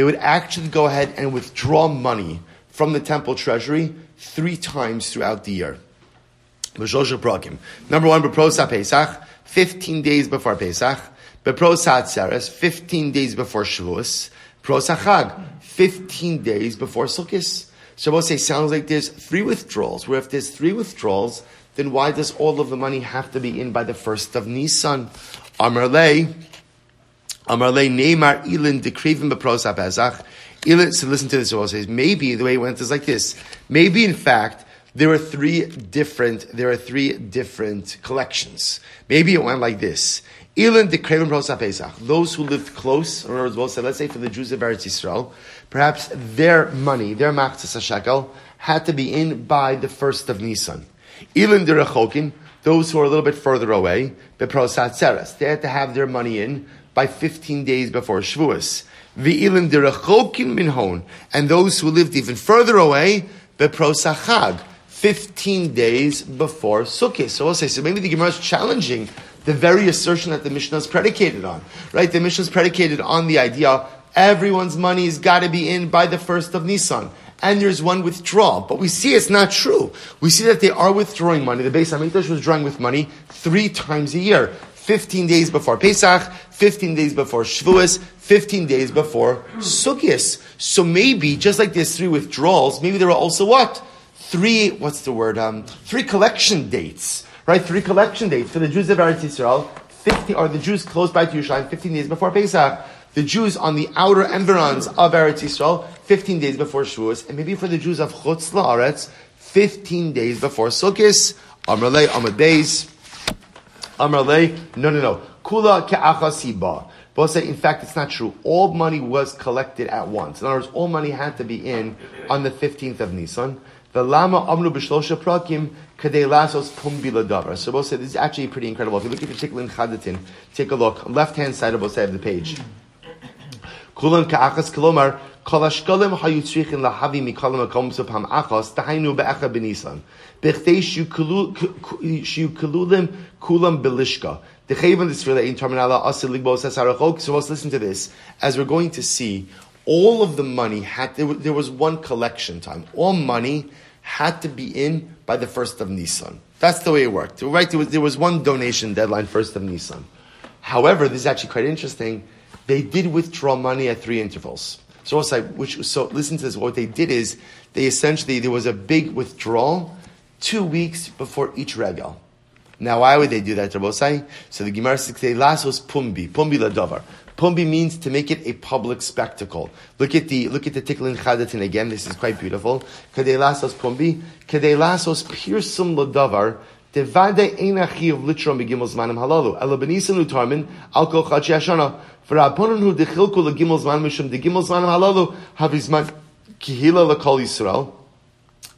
would actually go ahead and withdraw money from the temple treasury three times throughout the year. Number one, Beprosa Pesach, 15 days before Pesach. Beprosa Atzeres, 15 days before Shavuos. Prosa Chag, 15 days before Sukkot. Shabbos say sounds like there's three withdrawals. Where if there's three withdrawals, then why does all of the money have to be in by the first of Nisan? Amarle, Amarle Neymar Ilin Dekrivim Bepros Pesach. So listen to this. Shabbos says maybe the way it went is like this. Maybe in fact there are three different. There are three different collections. Maybe it went like this. Ilin Dekrivim Bepros Pesach. Those who lived close, or in other words, let's say for the Jews of Eretz Yisrael perhaps their money, their machzas shekel, had to be in by the first of Nisan. Ilin dirachokin, those who are a little bit further away, beprosat seres, they had to have their money in by 15 days before Shavuos. V'ilin dirachokin minhon, and those who lived even further away, beprosachag, 15 days before Sukkot. So we'll say, so maybe the Gemara is challenging the very assertion that the Mishnah is predicated on, right? The Mishnah is predicated on the idea everyone's money has got to be in by the first of Nisan. And there's one withdrawal. But we see it's not true. We see that they are withdrawing money. The Beis Hamikdash was drawing with money three times a year. 15 days before Pesach, 15 days before Shavuos, 15 days before Sukkot. So maybe, just like there's three withdrawals, maybe there are also what? Three, what's the word? Um, three collection dates, right? Three collection dates for the Jews of Eretz Yisrael, 50, or the Jews close by to Yerushalayim 15 days before Pesach the Jews on the outer environs of Eretz Yisrael, 15 days before Shavuos, and maybe for the Jews of Chutz La'aretz, 15 days before Sukkot, Amrle, Amad Beis, Amrle, no, no, no, Kula Ke'achasiba. But say, in fact, it's not true. All money was collected at once. In other words, all money had to be in on the 15th of Nisan. The Lama Amru B'Shlosha Prakim Kadei Lasos Pumbila Davar. So both say this is actually pretty incredible. If you look at particular in Chadatin, take a look. Left hand side of both side of the page. Kulan ka'achas kolomar kol hashkolim hayu tzrichin lahavi mikolam akom supam achos tahainu be'echa benisan bechdei shiukalulim kulam belishka Dechaven this really in terminala asil ligbo sasarachok. So let's listen to this as we're going to see. All of the money had there was one collection time. All money had to be in by the first of Nisan. That's the way it worked. Right? There was, there was one donation deadline first of Nisan. However, this is actually quite interesting they did withdraw money at three intervals. So also, which so listen to this. What they did is they essentially there was a big withdrawal two weeks before each regal. Now, why would they do that, Rabbosai? So the Gemara says, "Last was pumbi, pumbi ladavar." Pumbi means to make it a public spectacle. Look at the look at the tiklin chadatin again. This is quite beautiful. Kadei lasos pumbi, kadei lasos pirsum ladavar. Devade einachiv litrom begimel zmanim halalu. Ela benisan utarmin al kol chachi ashana. For aponon hu dechilku legimel zmanim mishum degimel zmanim halalu havizman kihila lekol Yisrael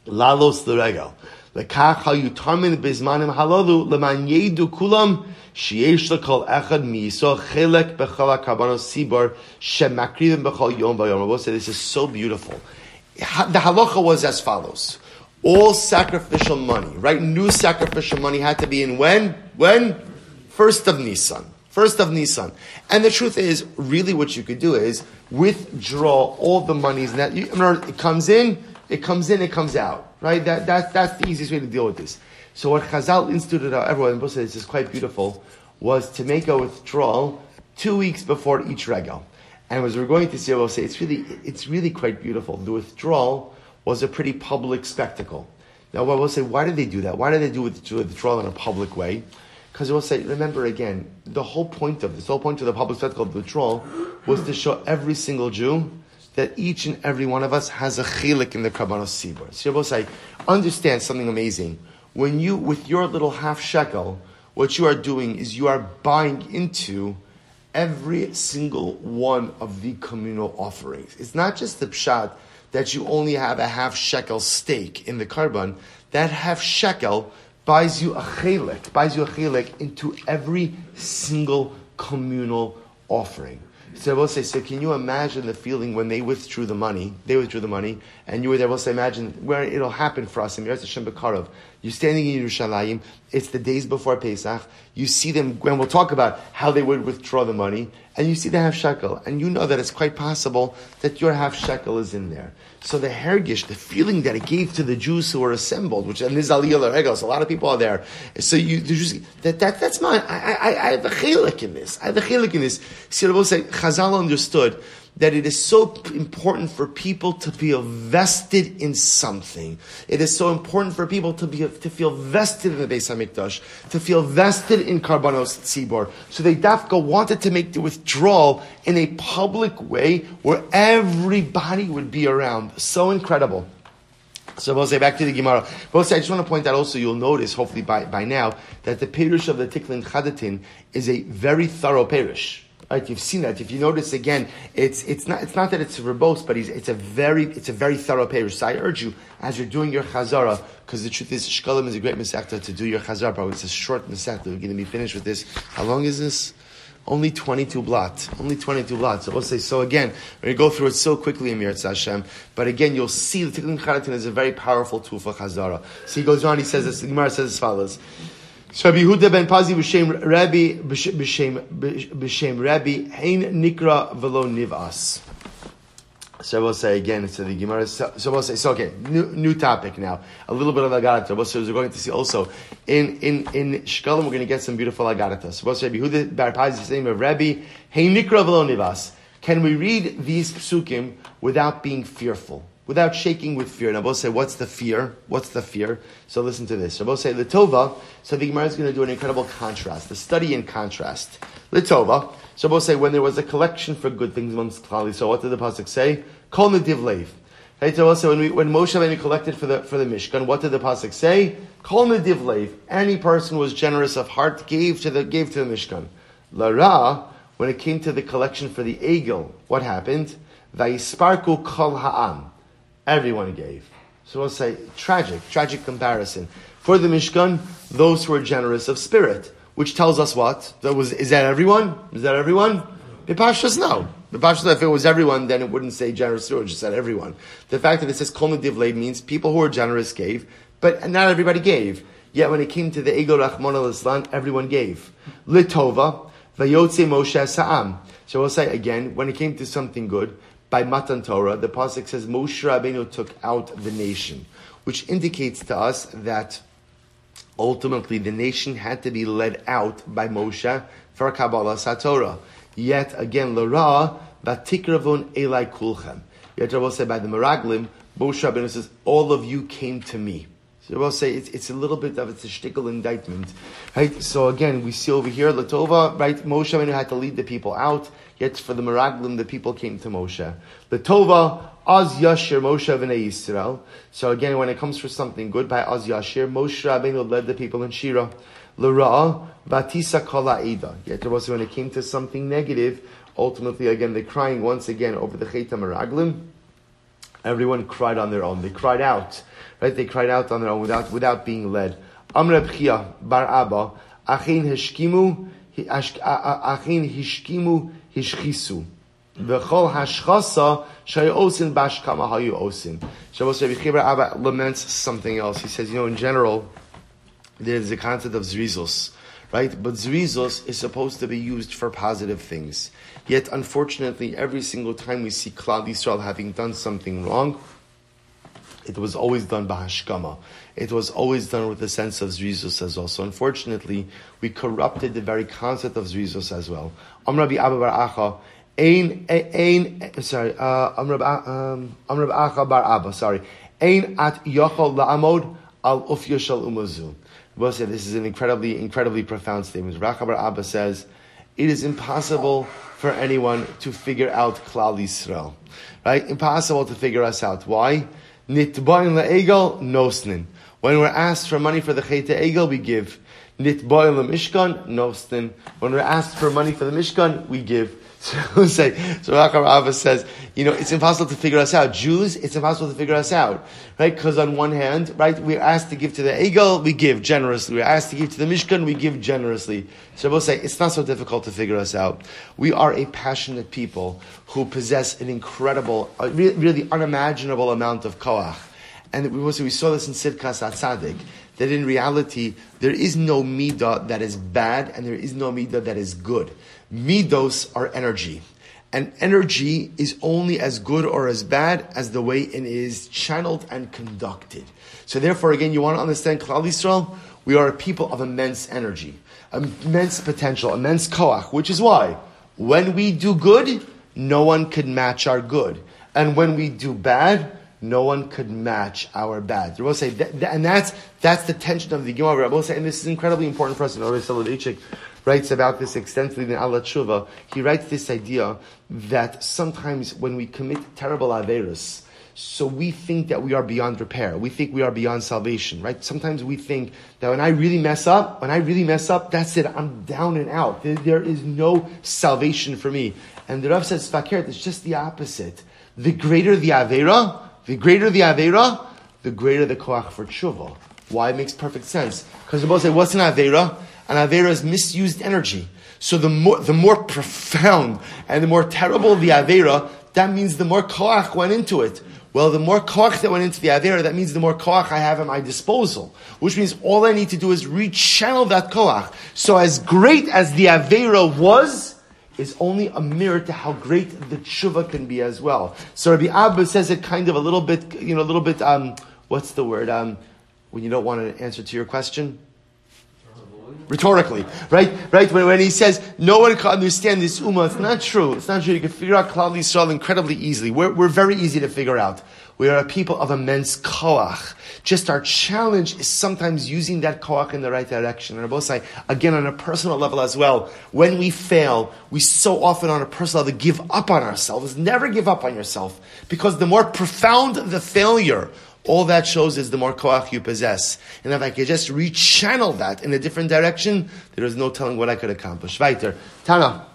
lalos l'regal. Lekach ha yutarmin bezmanim halalu leman yedu kulam sheyesh lekol echad miyiso chelek bechal karbanos sibor shemakridim bechal yom vayom. Rabbi said this is so beautiful. The halacha was as follows all sacrificial money, right? New sacrificial money had to be in when? When? First of Nisan. First of Nisan. And the truth is, really what you could do is withdraw all the monies that you, it comes in, it comes in, it comes out. Right? That, that, that's the easiest way to deal with this. So what Chazal instituted, uh, everyone, and this is quite beautiful, was to make a withdrawal two weeks before each regal. And as we're going to see, I will say, it's really, it's really quite beautiful. The withdrawal was a pretty public spectacle. Now, I will say, why did they do that? Why did they do it to withdraw in a public way? Because I will say, remember again, the whole point of this, the whole point of the public spectacle of the withdrawal was to show every single Jew that each and every one of us has a chilik in the Karbanos Tzibor. So I say, understand something amazing. When you, with your little half shekel, what you are doing is you are buying into every single one of the communal offerings. It's not just the pshat that you only have a half shekel stake in the korban, that half shekel buys you a chelik, buys you a chelik into every single communal offering. So will say, so can you imagine the feeling when they withdrew the money? They withdrew the money, and you were there. We'll say, imagine where it'll happen for us in Yeretz Hashem Bekarov. You're standing in Yerushalayim. It's the days before Pesach. You see them, when we'll talk about how they would withdraw the money, and you see the half shekel, and you know that it's quite possible that your half shekel is in there. So the hergish, the feeling that it gave to the Jews who were assembled, which and this aliyah regos, a lot of people are there. So you, the Jews, that, that that's mine. I, I, I have a chelik in this. I have a chelik in this. See, I will say, Chazal understood that it is so important for people to feel vested in something. It is so important for people to be to feel vested in the Beis Hamikdash, to feel vested in Karbanos Tzibor. So they dafka wanted to make the withdrawal in a public way where everybody would be around. So incredible. So we'll say back to the Gemara. We'll say, I just want to point out also, you'll notice, hopefully by, by now, that the Perish of the Tiklin Chadatin is a very thorough Perish. Right, you've seen that. If you notice again, it's it's not it's not that it's verbose, but it's a very it's a very thorough page. So I urge you as you're doing your chazara, because the truth is shkalim is a great masechta to do your chazara. But it's a short masechta. We're going to be finished with this. How long is this? Only 22 blots. Only 22 blots. So we'll say, so again, we're going to go through it so quickly Mirat Hashem. But again, you'll see the Tiklin Chadatin is a very powerful tool for Chazara. So he goes on, he says this, the Gemara says as follows. So Rabbi Yehuda ben Pazi b'shem Rabbi b'shem b'shem Rabbi hein nikra velo nivas. So we'll say again. So the Gemara. So, so we'll say. So okay, new, new topic now. A little bit of agadata. So we're going to see also in in in Shkalim. We're going to get some beautiful agadata. So Rabbi Yehuda ben Pazi the same of Rabbi hein nikra velo nivas. Can we read these psukim without being fearful? Without shaking with fear. Now, both say, what's the fear? What's the fear? So listen to this. Both say, Litova. So the Gemara is going to do an incredible contrast, the study in contrast. Litova. So both say, when there was a collection for good things amongst Klali, so what did the Pasuk say? Kol Nediv Leiv. Right, so also when, we, when Moshe Rabbeinu collected for the, for the Mishkan, what did the Pasuk say? Kol Nediv Leiv. Any person was generous of heart, gave to the, gave to the Mishkan. Lara, when it came to the collection for the Egel, what happened? Vaisparku Kol Ha'am Everyone gave. So we'll say tragic, tragic comparison. For the Mishkan, those who are generous of spirit, which tells us what? That was, is that everyone? Is that everyone? The Pashas, no. The Pashas, if it was everyone, then it wouldn't say generous, it just said everyone. The fact that it says Kol means people who are generous gave, but not everybody gave. Yet when it came to the Egel Rachmon al Islam, everyone gave. Litova, Vayotze Moshe Sa'am. So we'll say again, when it came to something good, by Matan Torah, the pasuk says Moshe Rabbeinu took out the nation, which indicates to us that ultimately the nation had to be led out by Moshe for Kabbalah Satorah. Yet again, Lara, Vatikravon Eli Kulchem. Yet Rabbi say by the Meraglim, Moshe Rabbeinu says, all of you came to me. So I will say it's, it's a little bit of it's a shtickle indictment, right? So again, we see over here Latova, right? Moshe Rabbeinu had to lead the people out. Yet for the Meraglim, the people came to Moshe. Latova, Az Yashir Moshe v'nei Yisrael. So again, when it comes for something good by Az Yashir, Moshe Rabbeinu led the people in Shira. L'ra'ah, Batisa Kala Eda. Yet also when it came to something negative, ultimately again they're crying once again over the Cheta Meraglim. Everyone cried on their own. They cried out. Right? They cried out on their own without, without being led. Amr Bchia Bar Abba, Achin Heshkimu, Achin Hishkimu Hishchisu. V'chol hashchasa shayosin bashkama hayu osin. Shabbos Rabbi Abba laments something else. He says, you know, in general, there's the concept of zrizos, right? But zrizos is supposed to be used for positive things. Yet, unfortunately, every single time we see Klal Yisrael having done something wrong, it was always done by Hashkama. It was always done with a sense of zrizos as well. So unfortunately, we corrupted the very concept of zrizos as well. Amrabi Abba Bar Acha, Ein, ein, sorry, uh, um, Acha Bar Abba, sorry. Ein at yochol la'amod al ufya shal umazu. This is an incredibly, incredibly profound statement. Rachabar Abba says, it is impossible for anyone to figure out Klal Yisrael. Right? Impossible to figure us out. Why? Nitbayin la'egel nosnin. When we're asked for money for the Cheta Egel, we give. Nitbayin la'mishkan nosnin. When we're asked for money for the Mishkan, we give. So say, so Rachar Abba says, you know, it's impossible to figure us out. Jews, it's impossible to figure us out, right? Because on one hand, right, we're asked to give to the Egel, we give generously. We're asked to give to the Mishkan, we give generously. So we'll say, it's not so difficult to figure us out. We are a passionate people who possess an incredible, really unimaginable amount of koach. And we, we saw this in Tzidkas Hatzadik, that in reality, there is no midah that is bad and there is no midah that is good. Midos are energy. And energy is only as good or as bad as the way it is channeled and conducted. So therefore, again, you want to understand Klal Yisrael? We are a people of immense energy, immense potential, immense koach, which is why when we do good, no one can match our good. And when we do bad, no one could match our bad. Rabbi say, that, that, and that's that's the tension of the Gemara. Rabbi say, and this is incredibly important for us. And Rabbi Soloveitchik writes about this extensively in Al HaTshuva. He writes this idea that sometimes when we commit terrible averus, so we think that we are beyond repair. We think we are beyond salvation, right? Sometimes we think that when I really mess up, when I really mess up, that's it. I'm down and out. there, there is no salvation for me. And the Rav says, Fakir, it's just the opposite. The greater the avera, the greater the Avera, the greater the Koach for Tshuva. Why? It makes perfect sense. Because the both say, what's an Avera? An Avera is misused energy. So the more, the more profound and the more terrible the Avera, that means the more Koach went into it. Well, the more koach that went into the avera, that means the more koach I have at my disposal. Which means all I need to do is rechannel that koach. So as great as the avera was, is only a mirror to how great the tshuva can be as well. So Rabbi Abba says it kind of a little bit, you know, a little bit, um, what's the word, um, when you don't want an answer to your question? Rhetorically, right? Right? When, when he says, no one can understand this ummah, it's not true. It's not true. You can figure out Klal Yisrael incredibly easily. We're, we're very easy to figure out. We are a people of immense koach. Just our challenge is sometimes using that koach in the right direction. And say, again, on a personal level as well, when we fail, we so often on a personal level give up on ourselves. Never give up on yourself. Because the more profound the failure, all that shows is the more koach you possess. And if I could just rechannel that in a different direction, there is no telling what I could accomplish. Weiter. Tana.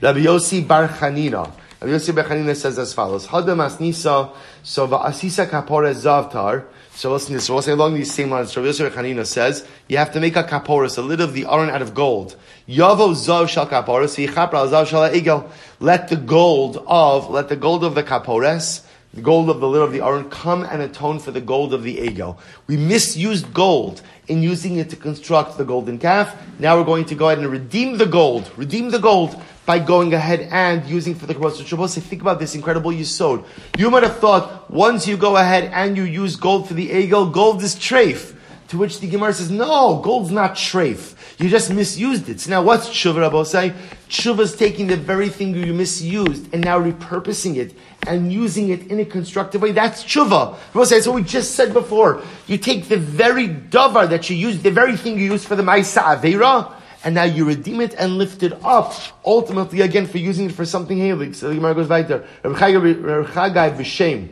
Rabbi Yossi Bar Chanina. Rabbi Yossi Bechanina says as follows: Hadam asnisa so va'asisa kapore zavtar. So listen this. we'll say along these same lines. Rabbi Yossi Bechanina says you have to make a kaporis, a lid of the aron out of gold. Yavo zav shal kaporis v'yichapra zav shal. Let the gold of let the gold of the kapores the gold of the lid of the aron, come and atone for the gold of the egel. We misused gold in using it to construct the golden calf. Now we're going to go ahead and redeem the gold, redeem the gold by going ahead and using for the. So Shabbos, think about this incredible you sowed. You might have thought once you go ahead and you use gold for the egel, gold is treif. To which the Gemara says, no, gold's not treif. You just misused it. So now what's tshuva, Rabbosai? Tshuva is taking the very thing you misused and now repurposing it and using it in a constructive way. That's tshuva. Rabbosai, that's what we just said before. You take the very davar that you used, the very thing you used for the Maisa Avera, and now you redeem it and lift it up, ultimately again for using it for something heilig. So the Gemara goes weiter. Reb Chagai v'shem.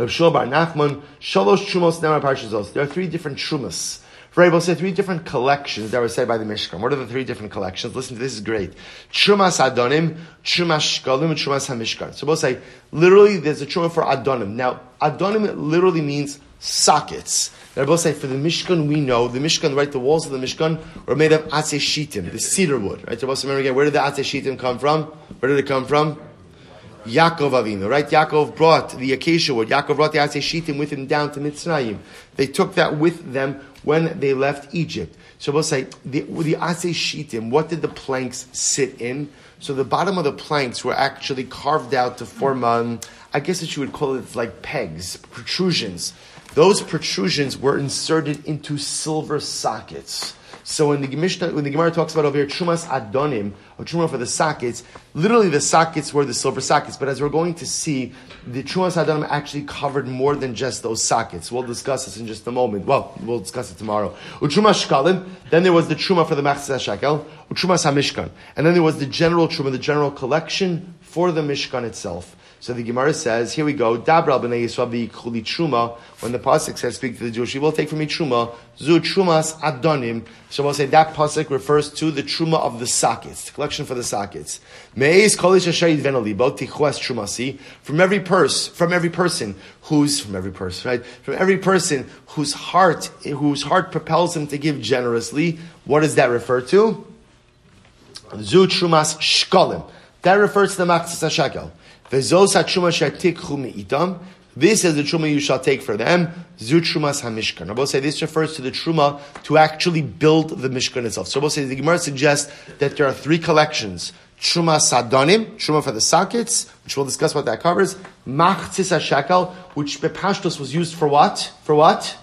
Reb Shua Bar Nachman, Shalosh Trumos Nemar Parshazos. There are three different Trumas. For Rabbi say three different collections that were said by the Mishkan. What are the three different collections? Listen to this, is great. Trumas Adonim, Trumas Shkalim, and Trumas HaMishkan. So both say, literally, there's a Truma for Adonim. Now, Adonim literally means sockets. They're both say for the Mishkan we know the Mishkan right the walls of the Mishkan were made of Atse Shitim, the cedar wood. Right? both remember again where did the Atse Shitim come from? Where did it come from? Yaakov Avinu, right? Yaakov brought the acacia wood. Yaakov brought the Atse Shitim with him down to Mitzrayim. They took that with them when they left Egypt. So we'll say the, the Shitim. What did the planks sit in? So the bottom of the planks were actually carved out to form, um, I guess what you would call it like pegs, protrusions those protrusions were inserted into silver sockets. So when the Mishnah, when the Gemara talks about over here chumas adonim, or truma for the sockets, literally the sockets were the silver sockets. But as we're going to see, the truma adonim actually covered more than just those sockets. We'll discuss this in just a moment. Well, we'll discuss it tomorrow. Utruma shkalim. Then there was the truma for the machzah shekel. Utrumas hamishkan. And then there was the general truma, the general collection for the mishkan itself. So the Gemara says, here we go, Dabra b'nei Yisrael truma, when the Pasuk says, speak to the Jewish, will take from me truma, zu trumas adonim, so we'll say that Pasuk refers to the truma of the sockets, the collection for the sockets. Me'ez kolish ashayid venolibo, tichwes trumasi, from every purse, from every person who's, from every person, right? From every person whose heart, whose heart propels him to give generously, what does that refer to? Zu trumas shkolim. That refers to the Maksas shekel. This is the truma you shall take for them. Zu trumas hamishkan. Rabbi say this refers to the truma to actually build the mishkan itself. So Rabbi say the Gemara suggests that there are three collections. Truma sadonim, truma for the sockets, which we'll discuss what that covers. Machtzis shekel, which bepashtos was used for what? For what?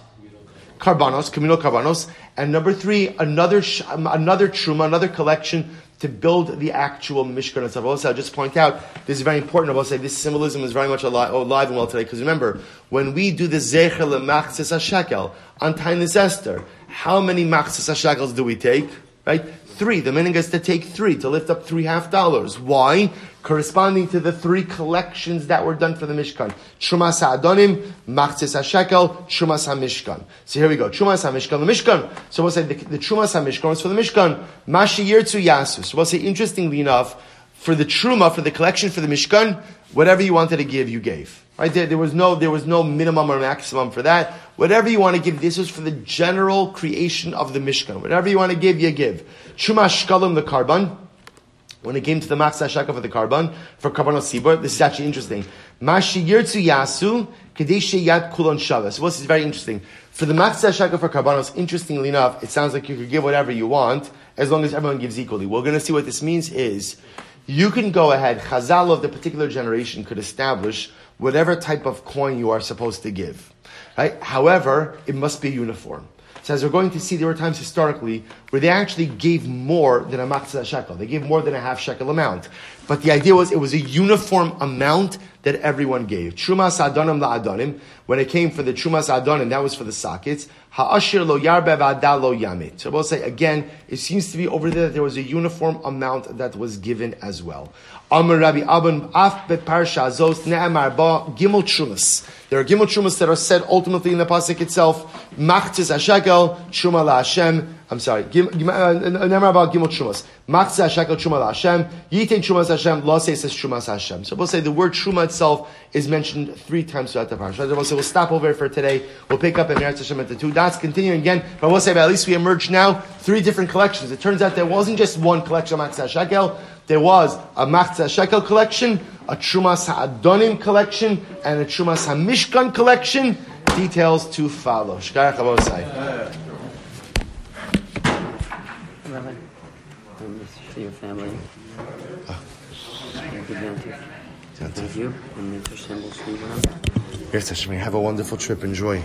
Karbanos, communal karbanos. And number three, another another truma, another collection to build the actual Mishkan itself. Also, I'll just point out, this is very important. I will say this symbolism is very much alive, alive and well today, because remember, when we do the Zecher LeMachzis HaShekel on Tainis Esther, how many Machzis HaShekels do we take? Right? Three. The meaning is to take three, to lift up three half dollars. Why? Corresponding to the three collections that were done for the Mishkan. Trumas HaAdonim, Machzis HaShekel, Trumas HaMishkan. So here we go. Trumas HaMishkan, the Mishkan. So we'll say the, the Trumas HaMishkan was for the Mishkan. Mashi Yirtzu Yasu. So we'll say, interestingly enough, for the Truma, for the collection for the Mishkan, whatever you wanted to give, you gave. Right there, there was no, there was no minimum or maximum for that. Whatever you want to give, this was for the general creation of the Mishkan. Whatever you want to give, you give. Truma Shkalim, the Karban, when it came to the Matzah Shaka for the Karban, for Karban Sibur, this is actually interesting. Mashi Yirtzu Yasu, Kadeshe Yad Kulon Shavas. So this is very interesting. For the Matzah Shaka for Karbanos, interestingly enough, it sounds like you could give whatever you want, as long as everyone gives equally. We're going to see what this means is, you can go ahead, Chazal of the particular generation could establish whatever type of coin you are supposed to give. Right? However, it must be uniform. So as we're going to see, there were times historically where they actually gave more than a matzah shekel. They gave more than a half shekel amount. But the idea was it was a uniform amount that everyone gave. Trumas adonim la'adonim. When it came for the trumas adonim, that was for the sockets. Ha'ashir lo yarbev adal lo yamit. So we'll say again, it seems to be over there that there was a uniform amount that was given as well. Amar Rabbi Abban af beparsha zos ne'amar ba gimel trumas. There are gimel trumas that are said ultimately in the pasuk itself. Machtis ashekel truma la. I'm sorry. Uh, ne'amar ba gimel trumas. Machtis ashekel truma la Hashem. Yitin trumas Hashem. Lo says trumas Hashem. So we'll say the word truma itself is mentioned three times throughout the parsha. So we'll stop over for today. We'll pick up in Meretz Hashem at the two dots. Continuing again, but we'll say but at least we emerged now three different collections. It turns out there wasn't just one collection of Machtis ashekel there was a Machzah Shekel collection, a Trumas HaAdonim collection, and a Trumas HaMishkan collection. Details to follow. Shkarach Abosai. For your family. Ah. Thank you. And Mr. Shambles, Yes, Have a wonderful trip. Enjoy.